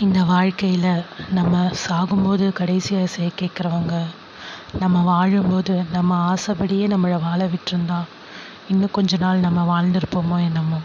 இந்த வாழ்க்கையில் நம்ம சாகும்போது கடைசியாக சே கேட்குறவங்க நம்ம வாழும்போது நம்ம ஆசைப்படியே நம்மளை வாழ விட்டிருந்தா இன்னும் கொஞ்ச நாள் நம்ம வாழ்ந்திருப்போமோ என்னமோ.